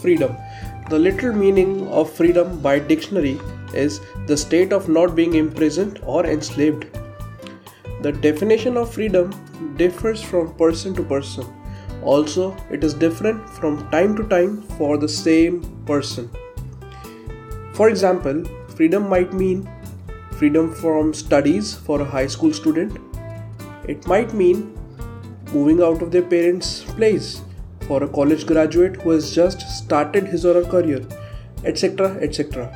freedom. The literal meaning of freedom by dictionary is the state of not being imprisoned or enslaved. The definition of freedom differs from person to person. Also, it is different from time to time for the same person. For example, freedom might mean freedom from studies for a high school student. It might mean moving out of their parents' place for a college graduate who has just started his or her career, etc. etc.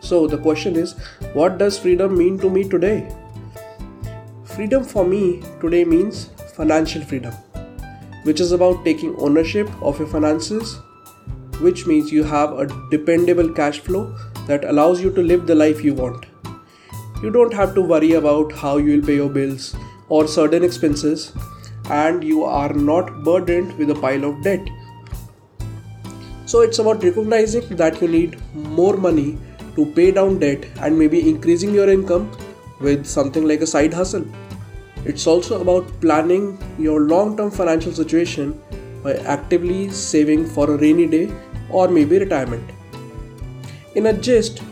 So, the question is what does freedom mean to me today? Freedom for me today means financial freedom, which is about taking ownership of your finances, which means you have a dependable cash flow that allows you to live the life you want. You don't have to worry about how you will pay your bills or certain expenses, and you are not burdened with a pile of debt. So, it's about recognizing that you need more money to pay down debt and maybe increasing your income with something like a side hustle. It's also about planning your long term financial situation by actively saving for a rainy day or maybe retirement. In a gist,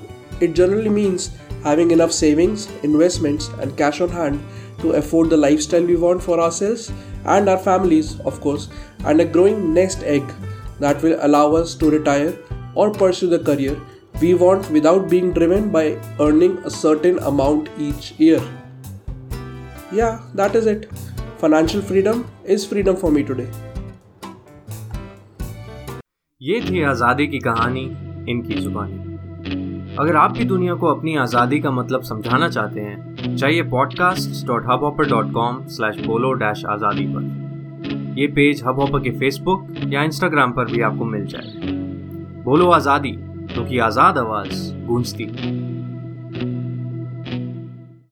it generally means having enough savings, investments, and cash on hand to afford the lifestyle we want for ourselves and our families, of course, and a growing nest egg that will allow us to retire or pursue the career we want without being driven by earning a certain amount each year. Yeah, that is it. Financial freedom is freedom for me today. ये थी आज़ादी की कहानी इनकी जुबानी अगर आप भी दुनिया को अपनी आज़ादी का मतलब समझाना चाहते हैं, चाहिए podcast dot Hubhopper dot com slash बोलो डैश आज़ादी पर। यह पेज हब ऑपर के फेसबुक या इंस्टाग्राम पर भी आपको मिल जाए बोलो आज़ादी, क्योंकि तो आज़ाद आवाज़ गूंजती है।